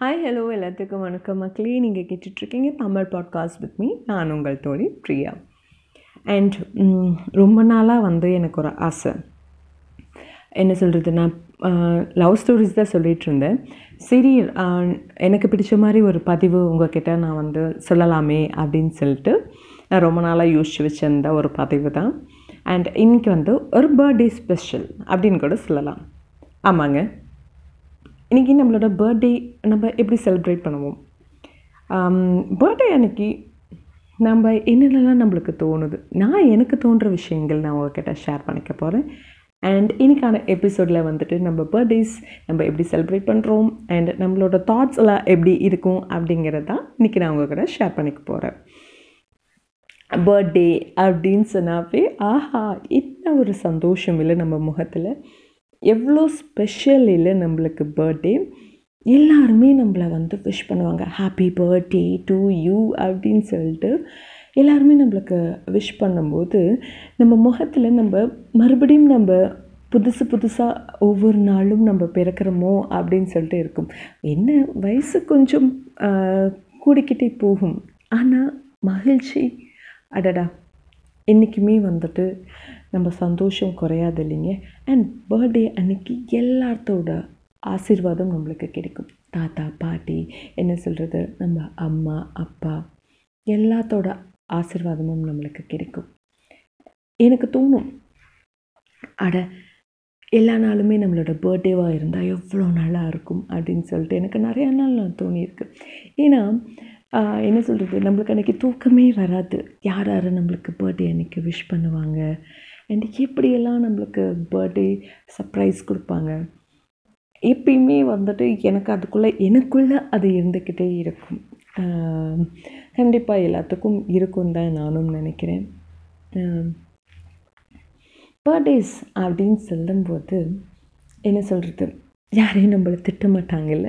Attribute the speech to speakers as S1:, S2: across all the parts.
S1: Hi hello எல்லாத்துக்கும் வணக்கம். மக்களே நீங்கள் கேட்டுட்ருக்கீங்க தமிழ் பாட்காஸ்ட் வித் மீ நான் உங்கள் தோழி பிரியா. அண்ட் ரொம்ப நாளாக வந்து எனக்கு ஒரு ஆசை. என்ன சொல்கிறது நான் லவ் ஸ்டோரிஸ் தான் சொல்லிகிட்டு இருந்தேன் சரி எனக்கு பிடிச்ச மாதிரி ஒரு பதிவு உங்ககிட்ட நான் வந்து சொல்லலாமே அப்படின்னு சொல்லிட்டு நான் ரொம்ப நாளாக யோசிச்சு வச்சுருந்த ஒரு பதிவு தான். அண்ட் இன்றைக்கி வந்து ஒரு பர்த்டே ஸ்பெஷல் அப்படின்னு கூட சொல்லலாம். ஆமாங்க. இன்றைக்கி நம்மளோட பர்த்டே நம்ம எப்படி செலிப்ரேட் பண்ணுவோம்? Um, பர்த்டே அன்னைக்கு நம்ம என்னென்னலாம் நம்மளுக்கு தோணுது? நான் எனக்கு தோன்ற விஷயங்கள் நான் உங்ககிட்ட ஷேர் பண்ணிக்க போகிறேன் அண்ட் இன்னைக்கான எபிசோடில் வந்துட்டு நம்ம பர்த்டேஸ் நம்ம எப்படி செலிப்ரேட் பண்ணுறோம் அண்ட் நம்மளோட தாட்ஸ் எல்லாம் எப்படி இருக்கும்? அப்படிங்கிறது தான் இன்றைக்கி நான் உங்ககிட்ட ஷேர் பண்ணிக்க போகிறேன் பர்த்டே அப்படின்னு சொன்னாவே ஆஹா என்ன ஒரு சந்தோஷம் இல்லை நம்ம முகத்தில். எவ்வளோ ஸ்பெஷல் இல்லை நம்மளுக்கு பர்த்டே எல்லாருமே நம்மளை வந்து விஷ் பண்ணுவாங்க. ஹாப்பி பர்த்டே டு யூ அப்படின்னு சொல்லிட்டு எல்லாருமே நம்மளுக்கு விஷ் பண்ணும்போது நம்ம முகத்தில் நம்ம மறுபடியும் நம்ம புதுசு புதுசாக ஒவ்வொரு நாளும் நம்ம பிறக்கிறோமோ அப்படின்னு சொல்லிட்டு இருக்கும். என்ன? வயசு கொஞ்சம் கூடிக்கிட்டே போகும். ஆனால் மகிழ்ச்சி அடடா என்றைக்குமே வந்துட்டு நம்ம சந்தோஷம் குறையாது இல்லைங்க. அண்ட் பர்த்டே அன்னைக்கு எல்லாத்தோட ஆசீர்வாதம் நம்மளுக்கு கிடைக்கும். தாத்தா பாட்டி என்ன சொல்கிறது நம்ம அம்மா அப்பா எல்லாத்தோட ஆசீர்வாதமும் நம்மளுக்கு கிடைக்கும். எனக்கு தோணும் அட எல்லா நாளுமே நம்மளோட பர்த்டேவாக இருந்தால் எவ்வளோ நல்லா இருக்கும் அப்படின்னு சொல்லிட்டு எனக்கு நிறையா நாள் நான் தோணியிருக்கு. ஏன்னா என்ன சொல்கிறது நம்மளுக்கு அன்றைக்கி தூக்கமே வராது. யார் யார் நம்மளுக்கு பர்த்டே அன்றைக்கி விஷ் பண்ணுவாங்க? அண்ட் எப்படியெல்லாம் நம்மளுக்கு பர்த்டே சர்ப்ரைஸ் கொடுப்பாங்க. எப்பயுமே வந்துட்டு எனக்கு அதுக்குள்ளே எனக்குள்ளே அது இருந்துக்கிட்டே இருக்கும். கண்டிப்பாக எல்லாத்துக்கும் இருக்கும் தான் நானும் நினைக்கிறேன். பர்த்டேஸ் அப்படின்னு சொல்லும்போது என்ன சொல்கிறது யாரையும் நம்மளை திட்ட மாட்டாங்கல்ல?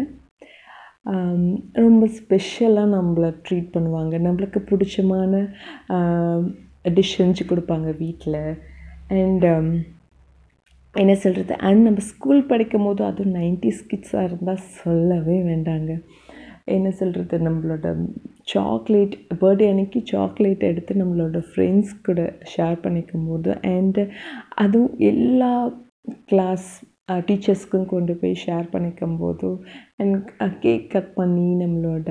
S1: ரொம்ப ஸ்பெஷலாக நம்மளை ட்ரீட் பண்ணுவாங்க. நம்மளுக்கு பிடிச்சமான டிஷ் செஞ்சு கொடுப்பாங்க வீட்டில் அண்ட் um, என்ன சொல்கிறது அண்ட் நம்ம ஸ்கூல் படிக்கும் போது அதுவும் நைன்டிஸ் கிட்ஸாக இருந்தால் சொல்லவே வேண்டாங்க. என்ன சொல்கிறது நம்மளோட சாக்லேட் பர்த்டே அன்னைக்கு சாக்லேட் எடுத்து நம்மளோட ஃப்ரெண்ட்ஸ் கூட ஷேர் பண்ணிக்கும் போது அண்டு அதுவும் எல்லா கிளாஸ் டீச்சர்ஸ்க்கும் கொண்டு போய் ஷேர் பண்ணிக்கும் போது அண்ட் கேக் கட் பண்ணி நம்மளோட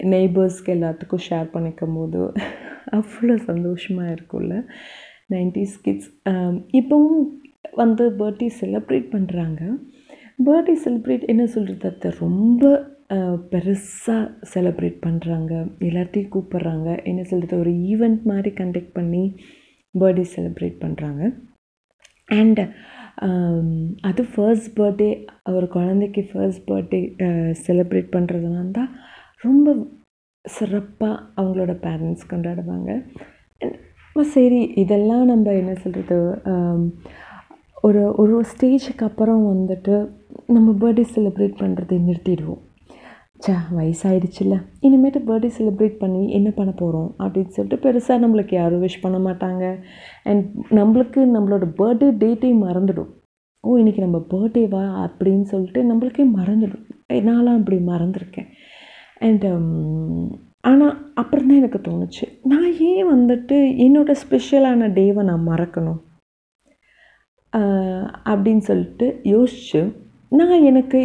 S1: நெய்பர்ஸ்க்கு எல்லாத்துக்கும் ஷேர் பண்ணிக்கும் போது அவ்வளோ சந்தோஷமாக இருக்கும்ல. Nineties kids. இப்போவும் வந்து பர்த்டே செலிப்ரேட் பண்ணுறாங்க பர்த்டே செலிப்ரேட் என்ன சொல்கிறது அது ரொம்ப பெருசாக செலிப்ரேட் பண்ணுறாங்க எல்லாத்தையும் கூப்பிட்றாங்க. என்ன சொல்கிறது ஒரு ஈவெண்ட் மாதிரி கண்டக்ட் பண்ணி பர்த்டே செலிப்ரேட் பண்ணுறாங்க அண்ட் அது ஃபர்ஸ்ட் பர்த்டே ஒரு குழந்தைக்கு ஃபர்ஸ்ட் பர்த்டே செலிப்ரேட் பண்ணுறதுனால தான் ரொம்ப சிறப்பாக அவங்களோட பேரண்ட்ஸ் கொண்டாடுவாங்க. சரி. இதெல்லாம் நம்ம என்ன சொல்கிறது ஒரு ஒரு ஸ்டேஜுக்கு அப்புறம் வந்துட்டு நம்ம பர்த்டே செலிப்ரேட் பண்ணுறதை நிறுத்திடுவோம். ச்சே வயசாயிடுச்சுல்ல. இனிமேட்டு பர்த்டே செலிப்ரேட் பண்ணி என்ன பண்ண போகிறோம் அப்படின்னு சொல்லிட்டு பெருசாக நம்மளுக்கு யாரும் விஷ் பண்ண மாட்டாங்க. அண்ட் நம்மளுக்கு நம்மளோட பர்த்டே டேட்டே மறந்துடும். ஓ இன்றைக்கி நம்ம பர்த்டேவா அப்படின்னு சொல்லிட்டு நம்மளுக்கே மறந்துடும். நான்லாம் அப்படி மறந்துருக்கேன். அண்ட் ஆனால் அப்புறம் தான் எனக்கு தோணுச்சு. நான் ஏன் வந்துட்டு என்னோடய ஸ்பெஷலான டேவை நான் மறக்கணும்? அப்படின்னு சொல்லிட்டு யோசித்து நான் எனக்கு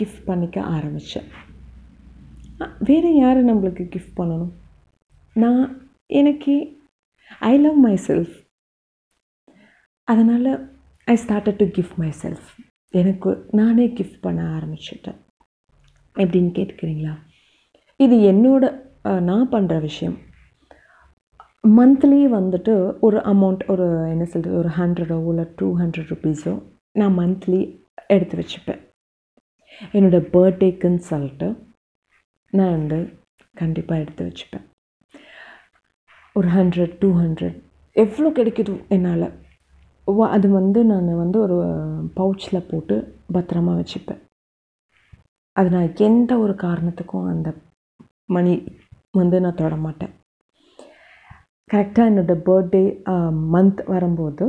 S1: கிஃப்ட் பண்ணிக்க ஆரம்பித்தேன் வேறு யார் நம்மளுக்கு கிஃப்ட் பண்ணணும்? நான் எனக்கு ஐ லவ் மை செல்ஃப் அதனால் I started to gift myself எனக்கு நானே கிஃப்ட் பண்ண ஆரம்பிச்சிட்டேன். எப்படின்னு கேட்குறீங்களா இது என்னோட நான் பண்ணுற விஷயம். மந்த்லி வந்துட்டு ஒரு அமௌண்ட் ஒரு என்ன சொல்கிறது ஒரு ஹண்ட்ரடோ இல்லை டூ ஹண்ட்ரட் ருபீஸோ நான் மந்த்லி எடுத்து வச்சுப்பேன். என்னோடய பர்த்டேக்குன்னு சொல்லிட்டு நான் வந்து கண்டிப்பாக எடுத்து வச்சுப்பேன். ஒரு ஹண்ட்ரட் டூ ஹண்ட்ரட் எவ்வளோ கிடைக்குதோ என்னால். அது வந்து நான் வந்து ஒரு பவுச்சில் போட்டு பத்திரமா வச்சுப்பேன். அது நான் எந்த ஒரு காரணத்துக்கும் அந்த மணி வந்து நான் தொட மாட்டேன் கரெக்டாக என்னோடய பர்த்டே மந்த் வரும்போது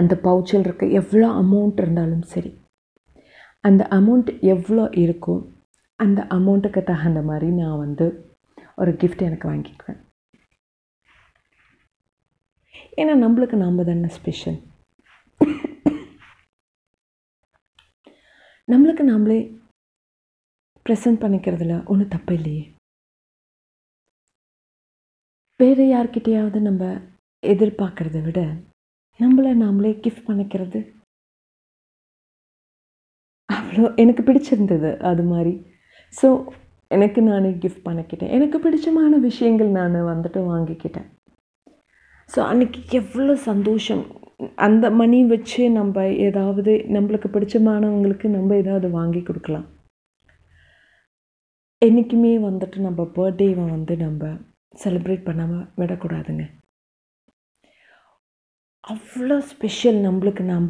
S1: அந்த பவுச்சில் இருக்க எவ்வளோ அமௌண்ட் இருந்தாலும் சரி அந்த அமௌண்ட் எவ்வளோ இருக்கோ அந்த அமௌண்ட்டுக்கு தகுந்த மாதிரி நான் வந்து ஒரு கிஃப்ட் எனக்கு வாங்கிக்குவேன். ஏன்னா நம்மளுக்கு நாம் தானே ஸ்பெஷல் நம்மளுக்கு நாமளே ப்ரெசன்ட் பண்ணிக்கிறதுல ஒன்றும் தப்பு இல்லையே. வேறு யார்கிட்டேயாவது நம்ம எதிர்பார்க்கறத விட நம்மளை நாமளே கிஃப்ட் பண்ணிக்கிறது அவ்வளோ எனக்கு பிடிச்சிருந்தது அது மாதிரி. ஸோ எனக்கு நானே கிஃப்ட் பண்ணிக்கிட்டேன். எனக்கு பிடிச்சமான விஷயங்கள் நான் வந்துட்டு வாங்கிக்கிட்டேன். ஸோ அன்றைக்கி எவ்வளோ சந்தோஷம். அந்த மணி வச்சு நம்ம ஏதாவது நம்மளுக்கு பிடிச்சமானவங்களுக்கு நம்ம ஏதாவது வாங்கி கொடுக்கலாம். என்றைக்குமே வந்துட்டு நம்ம பர்த்டேவை வந்து நம்ம செலிப்ரேட் பண்ணாமல் விடக்கூடாதுங்க. அவ்வளோ ஸ்பெஷல் நம்மளுக்கு நாம்.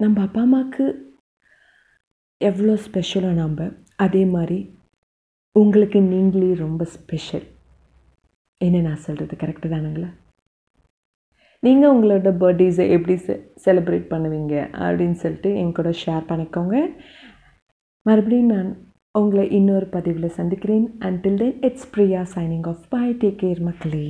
S1: நம்ம அப்பா அம்மாவுக்கு எவ்வளோ ஸ்பெஷலோ நாம். அதே மாதிரி உங்களுக்கு நீங்களே ரொம்ப ஸ்பெஷல் என்ன நான் சொல்கிறது கரெக்டு தானுங்களா? நீங்கள் உங்களோட பர்த்டேஸை எப்படி செ செலிப்ரேட் பண்ணுவீங்க? அப்படின்னு சொல்லிட்டு என் கூட ஷேர் பண்ணிக்கோங்க. மறுபடியும் நான் உங்களை இன்னொரு பதிவில் சந்திக்கிறேன். Until then it's Priya signing off bye take care மக்களே.